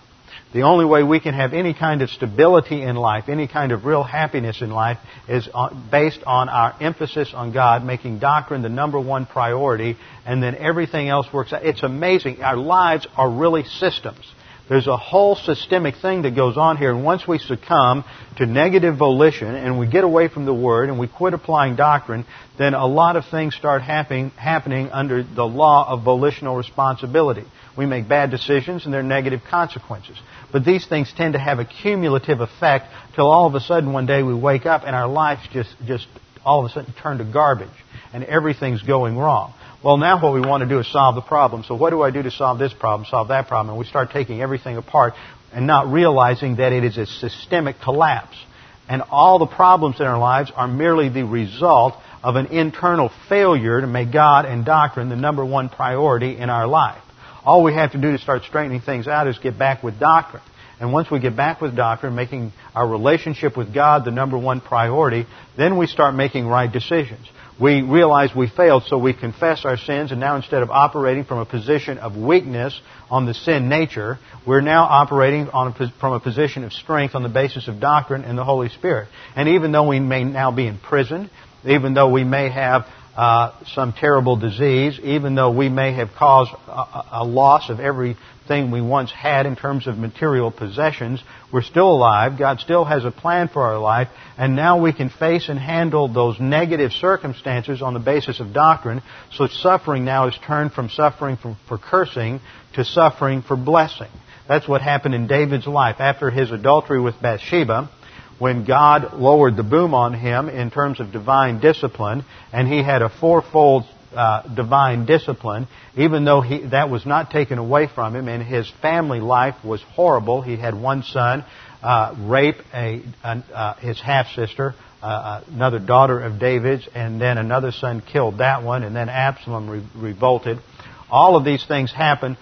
A: The only way we can have any kind of stability in life, any kind of real happiness in life, is based on our emphasis on God, making doctrine the number one priority, and then everything else works out. It's amazing. Our lives are really systems. There's a whole systemic thing that goes on here, and once we succumb to negative volition and we get away from the Word and we quit applying doctrine, then a lot of things start happening, happening under the law of volitional responsibility. We make bad decisions and there are negative consequences. But these things tend to have a cumulative effect till all of a sudden one day we wake up and our lives just, just all of a sudden turn to garbage and everything's going wrong. Well, now what we want to do is solve the problem. So what do I do to solve this problem, solve that problem? And we start taking everything apart and not realizing that it is a systemic collapse. And all the problems in our lives are merely the result of an internal failure to make God and doctrine the number one priority in our life. All we have to do to start straightening things out is get back with doctrine. And once we get back with doctrine, making our relationship with God the number one priority, then we start making right decisions. We realize we failed, so we confess our sins, and now instead of operating from a position of weakness on the sin nature, we're now operating a, from a position of strength on the basis of doctrine and the Holy Spirit. And even though we may now be in prison, even though we may have uh, some terrible disease, even though we may have caused a, a loss of everything everything we once had in terms of material possessions. We're still alive. God still has a plan for our life. And now we can face and handle those negative circumstances on the basis of doctrine. So suffering now is turned from suffering for cursing to suffering for blessing. That's what happened in David's life. After his adultery with Bathsheba, when God lowered the boom on him in terms of divine discipline, and he had a fourfold uh, divine discipline, even though he, that was not taken away from him, and his family life was horrible. He had one son uh, rape a, uh, his half sister, uh, another daughter of David's, and then another son killed that one, and then Absalom re- revolted. All of these things happened,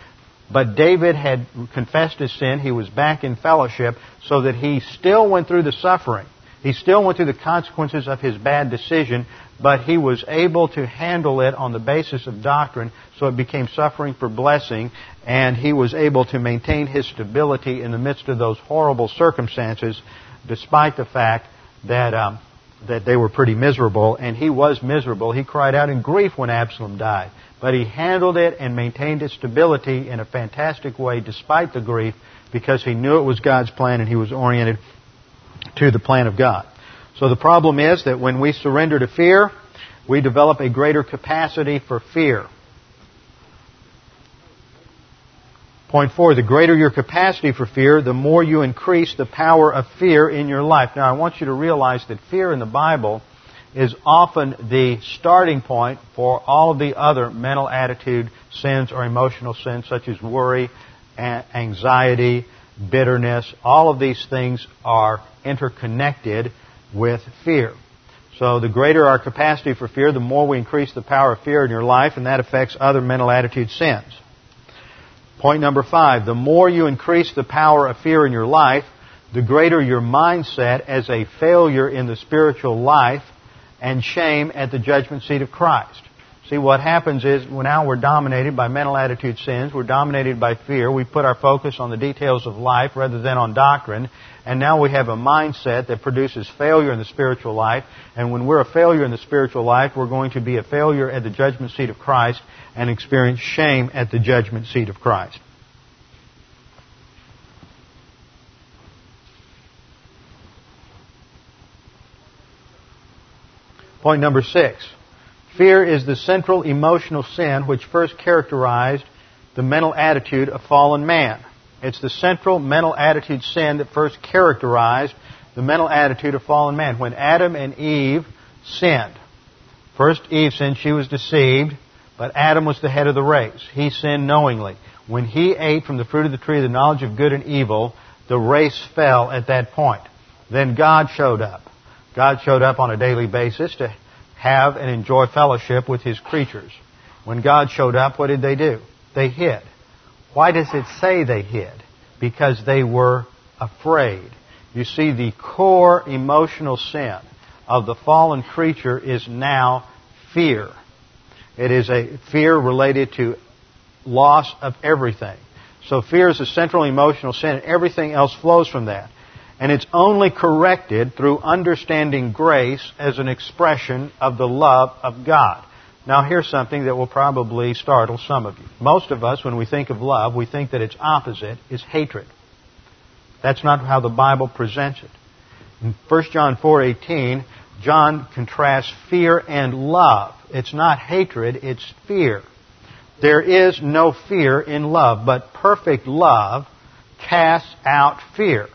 A: but David had confessed his sin. He was back in fellowship, so that he still went through the suffering. He still went through the consequences of his bad decision, but he was able to handle it on the basis of doctrine, so it became suffering for blessing, and he was able to maintain his stability in the midst of those horrible circumstances, despite the fact that um, that they were pretty miserable, and he was miserable. He cried out in grief when Absalom died, but he handled it and maintained its stability in a fantastic way, despite the grief, because he knew it was God's plan and he was oriented to the plan of God. So the problem is that when we surrender to fear, we develop a greater capacity for fear. Point four, the greater your capacity for fear, the more you increase the power of fear in your life. Now I want you to realize that fear in the Bible is often the starting point for all of the other mental attitude sins or emotional sins such as worry, anxiety, bitterness. All of these things are interconnected with fear. So the greater our capacity for fear, the more we increase the power of fear in your life, and that affects other mental attitude sins. Point number five, the more you increase the power of fear in your life, the greater your mindset as a failure in the spiritual life and shame at the judgment seat of Christ. See, what happens is now we're dominated by mental attitude sins. We're dominated by fear. We put our focus on the details of life rather than on doctrine. And now we have a mindset that produces failure in the spiritual life. And when we're a failure in the spiritual life, we're going to be a failure at the judgment seat of Christ and experience shame at the judgment seat of Christ. Point number six. Fear is the central emotional sin which first characterized the mental attitude of fallen man. It's the central mental attitude sin that first characterized the mental attitude of fallen man. When Adam and Eve sinned, first Eve sinned, she was deceived, but Adam was the head of the race. He sinned knowingly. When he ate from the fruit of the tree the knowledge of good and evil, the race fell at that point. Then God showed up. God showed up on a daily basis to have and enjoy fellowship with His creatures. When God showed up, what did they do? They hid. Why does it say they hid? Because they were afraid. You see, the core emotional sin of the fallen creature is now fear. It is a fear related to loss of everything. So fear is a central emotional sin, and everything else flows from that. And it's only corrected through understanding grace as an expression of the love of God. Now here's something that will probably startle some of you. Most of us, when we think of love, we think that its opposite is hatred. That's not how the Bible presents it. In 1 John 4:18, John contrasts fear and love. It's not hatred, it's fear. There is no fear in love, but perfect love casts out fear.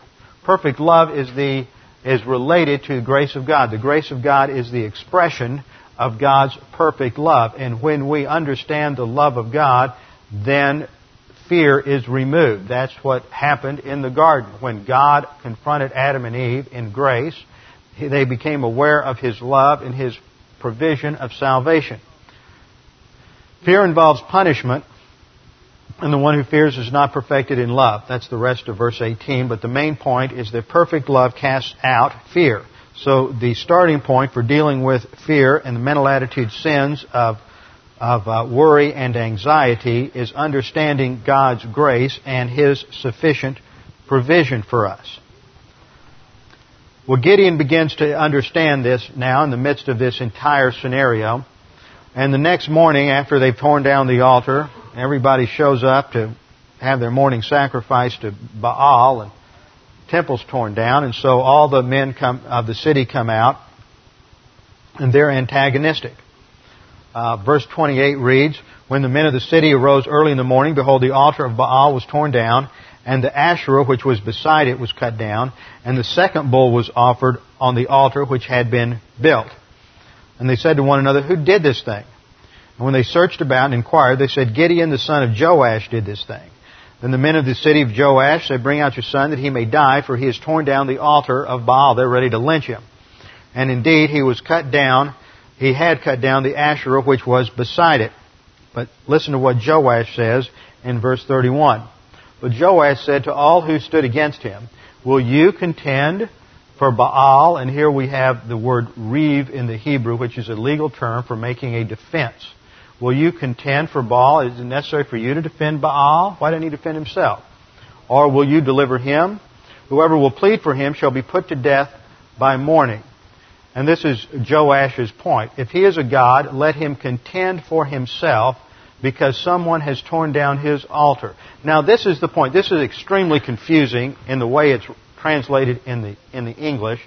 A: Perfect love is the is related to the grace of God. The grace of God is the expression of God's perfect love. And when we understand the love of God, then fear is removed. That's what happened in the garden. When God confronted Adam and Eve in grace, they became aware of His love and His provision of salvation. Fear involves punishment, and the one who fears is not perfected in love. That's the rest of verse 18. But the main point is that perfect love casts out fear. So the starting point for dealing with fear and the mental attitude sins of, of uh, worry and anxiety is understanding God's grace and His sufficient provision for us. Well, Gideon begins to understand this now in the midst of this entire scenario. And the next morning, after they've torn down the altar, everybody shows up to have their morning sacrifice to Baal and temples torn down, and so all the men come, of the city come out, and they're antagonistic. Uh, verse 28 reads, When the men of the city arose early in the morning, behold, the altar of Baal was torn down, and the Asherah which was beside it was cut down, and the second bull was offered on the altar which had been built. And they said to one another, Who did this thing? And when they searched about and inquired, they said, Gideon the son of Joash did this thing. Then the men of the city of Joash said, Bring out your son that he may die, for he has torn down the altar of Baal. They're ready to lynch him. And indeed, he was cut down. He had cut down the Asherah which was beside it. But listen to what Joash says in verse 31. But Joash said to all who stood against him, Will you contend for Baal? And here we have the word reeve in the Hebrew, which is a legal term for making a defense. Will you contend for Baal? Is it necessary for you to defend Baal? Why don't he defend himself? Or will you deliver him? Whoever will plead for him shall be put to death by morning. And this is Joash's point. If he is a god, let him contend for himself because someone has torn down his altar. Now this is the point. This is extremely confusing in the way it's translated in the, in the English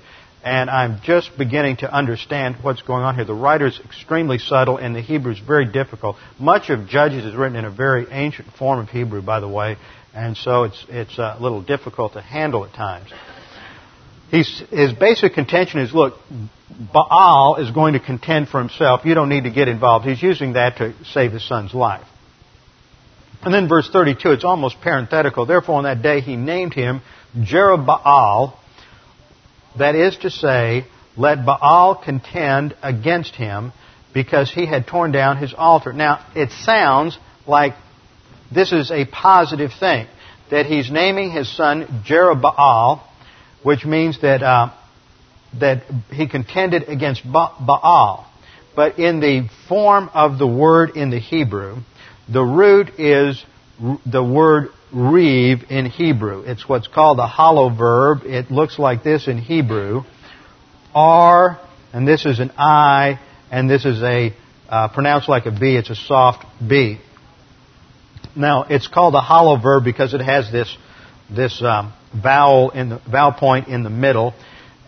A: and I'm just beginning to understand what's going on here. The writer's extremely subtle, and the Hebrew is very difficult. Much of Judges is written in a very ancient form of Hebrew, by the way, and so it's it's a little difficult to handle at times. He's, his basic contention is, look, Baal is going to contend for himself. You don't need to get involved. He's using that to save his son's life. And then verse 32, it's almost parenthetical. Therefore, on that day he named him Jerubbaal, that is to say, let Baal contend against him because he had torn down his altar. Now, it sounds like this is a positive thing. That he's naming his son Jerubbaal, which means that, uh, that he contended against Baal. But in the form of the word in the Hebrew, the root is the word reeve in Hebrew. It's what's called a hollow verb. It looks like this in Hebrew. R, and this is an I, and this is a, uh, pronounced like a B, it's a soft B. Now, it's called a hollow verb because it has this, this um, vowel, in the, vowel point in the middle,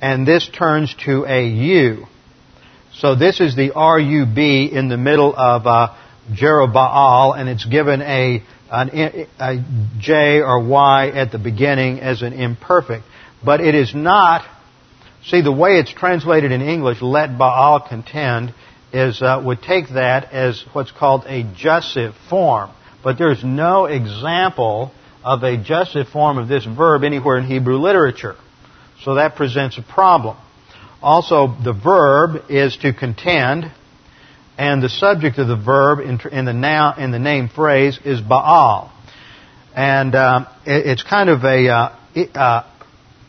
A: and this turns to a U. So this is the R-U-B in the middle of uh, Jerubbaal, and it's given a an, a J or Y at the beginning as an imperfect. But it is not, see the way it's translated in English, let Baal contend, is, uh, would take that as what's called a jussive form. But there's no example of a jussive form of this verb anywhere in Hebrew literature. So that presents a problem. Also, the verb is to contend, and the subject of the verb in, the noun in the name phrase is Baal, and uh, it, it's kind of a uh, uh,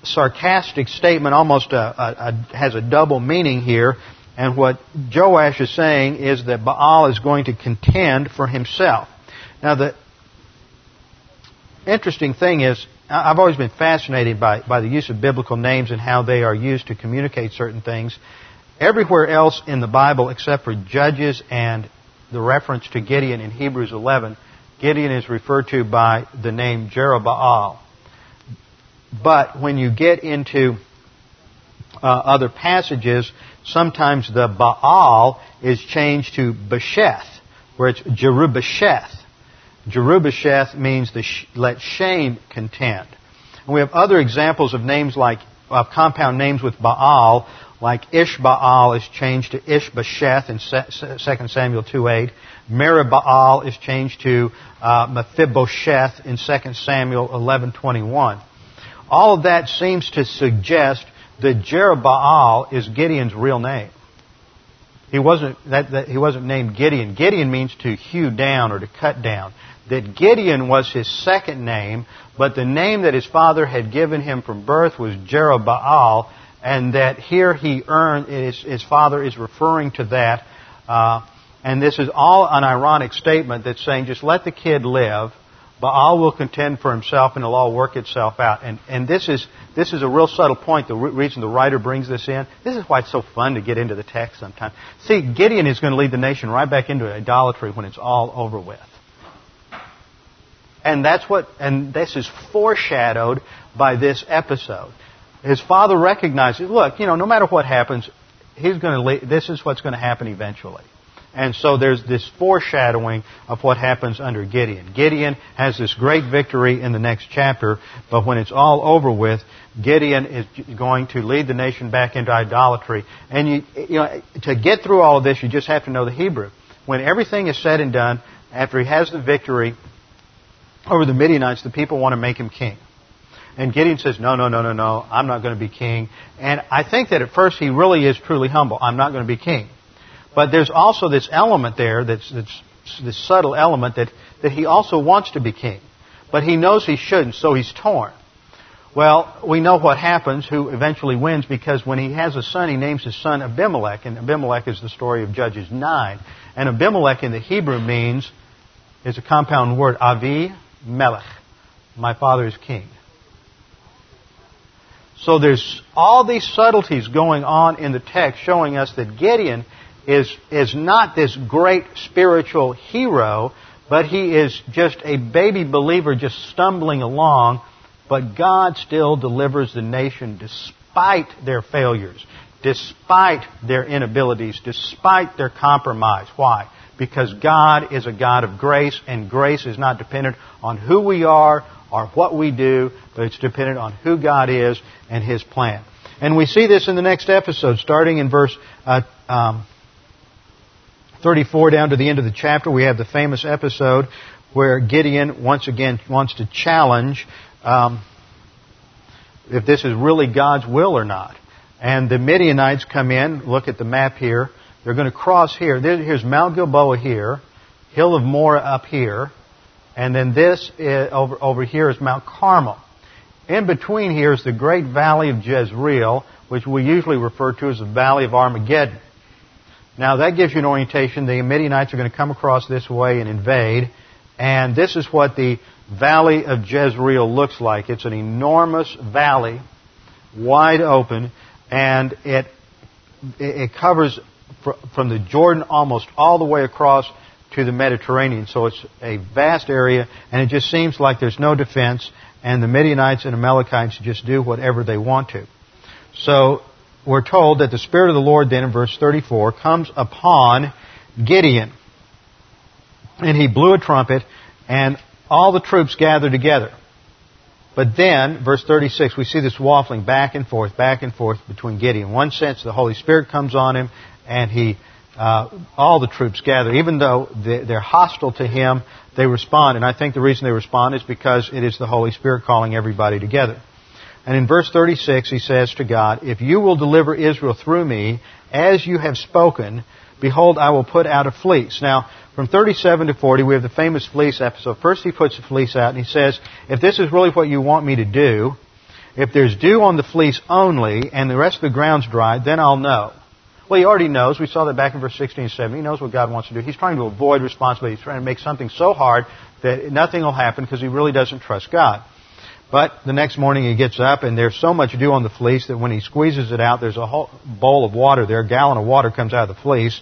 A: sarcastic statement, almost a, a, a, has a double meaning here. And what Joash is saying is that Baal is going to contend for himself. Now, the interesting thing is, I've always been fascinated by, by the use of biblical names and how they are used to communicate certain things. Everywhere else in the Bible, except for Judges and the reference to Gideon in Hebrews 11, Gideon is referred to by the name Jerubbaal. But when you get into uh, other passages, sometimes the Baal is changed to Besheth, where it's Jerubbesheth. Jerubbesheth means the sh- let shame contend. And we have other examples of names like of compound names with Baal, like Ishbaal is changed to Ishbasheth in 2 Samuel 2.8. Meribaal is changed to uh, Mephibosheth in 2 Samuel 11.21. All of that seems to suggest that Jerubbaal is Gideon's real name. He wasn't, that, that, he wasn't named Gideon. Gideon means to hew down or to cut down. That Gideon was his second name, but the name that his father had given him from birth was Jerubbaal, and that here he earned, his, his father is referring to that. Uh, and this is all an ironic statement that's saying just let the kid live. Baal will contend for himself and it'll all work itself out. And, and this, is, this is a real subtle point, the re- reason the writer brings this in. This is why it's so fun to get into the text sometimes. See, Gideon is going to lead the nation right back into idolatry when it's all over with. And that's what, and this is foreshadowed by this episode. His father recognizes, look, you know, no matter what happens, he's going to, this is what's going to happen eventually. And so there's this foreshadowing of what happens under Gideon. Gideon has this great victory in the next chapter, but when it's all over with, Gideon is going to lead the nation back into idolatry. And you, you know, to get through all of this, you just have to know the Hebrew. When everything is said and done, after he has the victory over the Midianites, the people want to make him king. And Gideon says, no, no, no, no, no, I'm not going to be king. And I think that at first he really is truly humble. I'm not going to be king. But there's also this element there that's, that's this subtle element that, that he also wants to be king. But he knows he shouldn't, so he's torn. Well, we know what happens, who eventually wins, because when he has a son, he names his son Abimelech, and Abimelech is the story of Judges 9. And Abimelech in the Hebrew means, is a compound word, Avi Melech. My father is king. So there's all these subtleties going on in the text showing us that Gideon is, is not this great spiritual hero, but he is just a baby believer just stumbling along. But God still delivers the nation despite their failures, despite their inabilities, despite their compromise. Why? Because God is a God of grace, and grace is not dependent on who we are or what we do, but it's dependent on who God is and His plan. And we see this in the next episode, starting in verse uh, um, 34 down to the end of the chapter, we have the famous episode where Gideon once again wants to challenge um, if this is really God's will or not. And the Midianites come in. Look at the map here. They're going to cross here. Here's Mount Gilboa here, Hill of Moreh up here, and then this is, over, over here is Mount Carmel. In between here is the great valley of Jezreel, which we usually refer to as the Valley of Armageddon. Now that gives you an orientation. The Midianites are going to come across this way and invade. And this is what the Valley of Jezreel looks like. It's an enormous valley, wide open, and it, it covers from the Jordan almost all the way across to the Mediterranean. So it's a vast area, and it just seems like there's no defense, and the Midianites and Amalekites just do whatever they want to. So we're told that the Spirit of the Lord then in verse 34 comes upon Gideon. And he blew a trumpet and all the troops gathered together. But then, verse 36, we see this waffling back and forth, back and forth between Gideon. One sense, the Holy Spirit comes on him and he, uh, all the troops gather. Even though they're hostile to him, they respond. And I think the reason they respond is because it is the Holy Spirit calling everybody together. And in verse 36, he says to God, If you will deliver Israel through me, as you have spoken, behold, I will put out a fleece. Now, from 37 to 40, we have the famous fleece episode. First, he puts the fleece out and he says, If this is really what you want me to do, if there's dew on the fleece only and the rest of the ground's dry, then I'll know. Well, he already knows. We saw that back in verse 16 and 17. He knows what God wants to do. He's trying to avoid responsibility. He's trying to make something so hard that nothing will happen because he really doesn't trust God. But the next morning he gets up and there's so much dew on the fleece that when he squeezes it out, there's a whole bowl of water there. A gallon of water comes out of the fleece.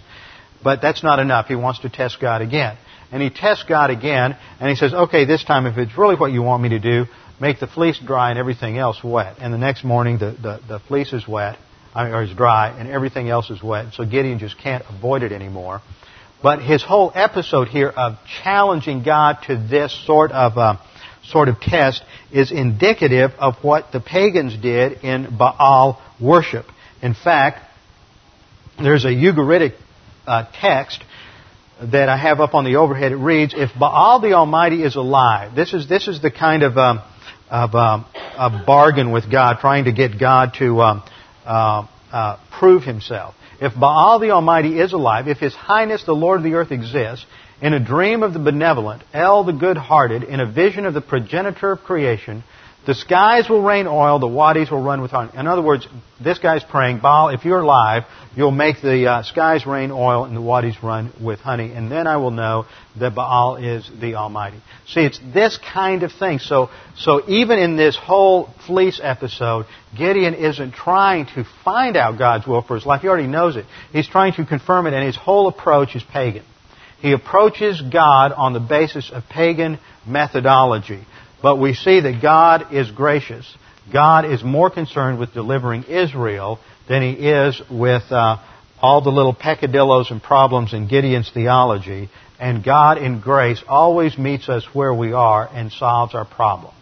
A: But that's not enough. He wants to test God again. And he tests God again and he says, okay, this time if it's really what you want me to do, make the fleece dry and everything else wet. And the next morning the, the, the fleece is wet, or is dry, and everything else is wet. So Gideon just can't avoid it anymore. But his whole episode here of challenging God to this sort of uh, sort of test is indicative of what the pagans did in Baal worship. In fact, there's a Ugaritic uh, text that I have up on the overhead. It reads, "If Baal the Almighty is alive, this is this is the kind of um, of um, a bargain with God, trying to get God to um, uh, uh, prove Himself. If Baal the Almighty is alive, if His Highness the Lord of the earth exists, in a dream of the benevolent, El the good-hearted, in a vision of the progenitor of creation, the skies will rain oil, the wadis will run with honey. In other words, this guy's praying, Baal, if you're alive, you'll make the uh, skies rain oil and the wadis run with honey, and then I will know that Baal is the Almighty. See, it's this kind of thing. So, so even in this whole fleece episode, Gideon isn't trying to find out God's will for his life. He already knows it. He's trying to confirm it, and his whole approach is pagan. He approaches God on the basis of pagan methodology. But we see that God is gracious. God is more concerned with delivering Israel than he is with uh, all the little peccadillos and problems in Gideon's theology. And God in grace always meets us where we are and solves our problems.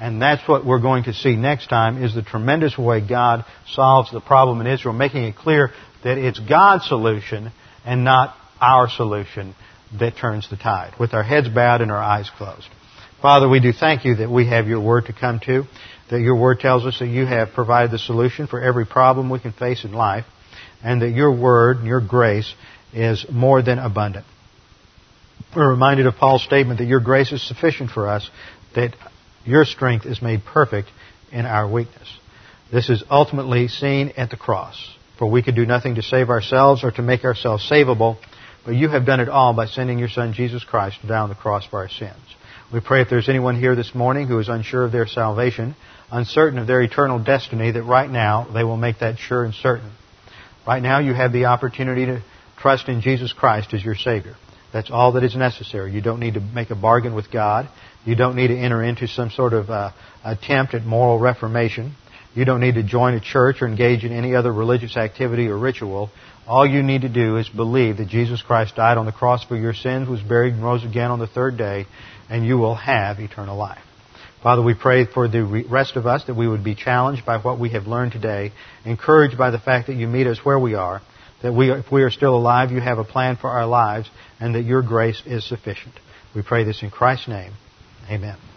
A: And that's what we're going to see next time is the tremendous way God solves the problem in Israel, making it clear that it's God's solution and not our solution that turns the tide, with our heads bowed and our eyes closed. Father, we do thank you that we have your word to come to, that your word tells us that you have provided the solution for every problem we can face in life, and that your word and your grace is more than abundant. We're reminded of Paul's statement that your grace is sufficient for us, that your strength is made perfect in our weakness. This is ultimately seen at the cross. For we could do nothing to save ourselves or to make ourselves savable, but you have done it all by sending your Son, Jesus Christ, on the cross for our sins. We pray if there's anyone here this morning who is unsure of their salvation, uncertain of their eternal destiny, that right now they will make that sure and certain. Right now you have the opportunity to trust in Jesus Christ as your Savior. That's all that is necessary. You don't need to make a bargain with God. You don't need to enter into some sort of uh, attempt at moral reformation. You don't need to join a church or engage in any other religious activity or ritual. All you need to do is believe that Jesus Christ died on the cross for your sins, was buried, and rose again on the third day, and you will have eternal life. Father, we pray for the rest of us that we would be challenged by what we have learned today, encouraged by the fact that you meet us where we are, that we, if we are still alive, you have a plan for our lives, and that your grace is sufficient. We pray this in Christ's name. Amen.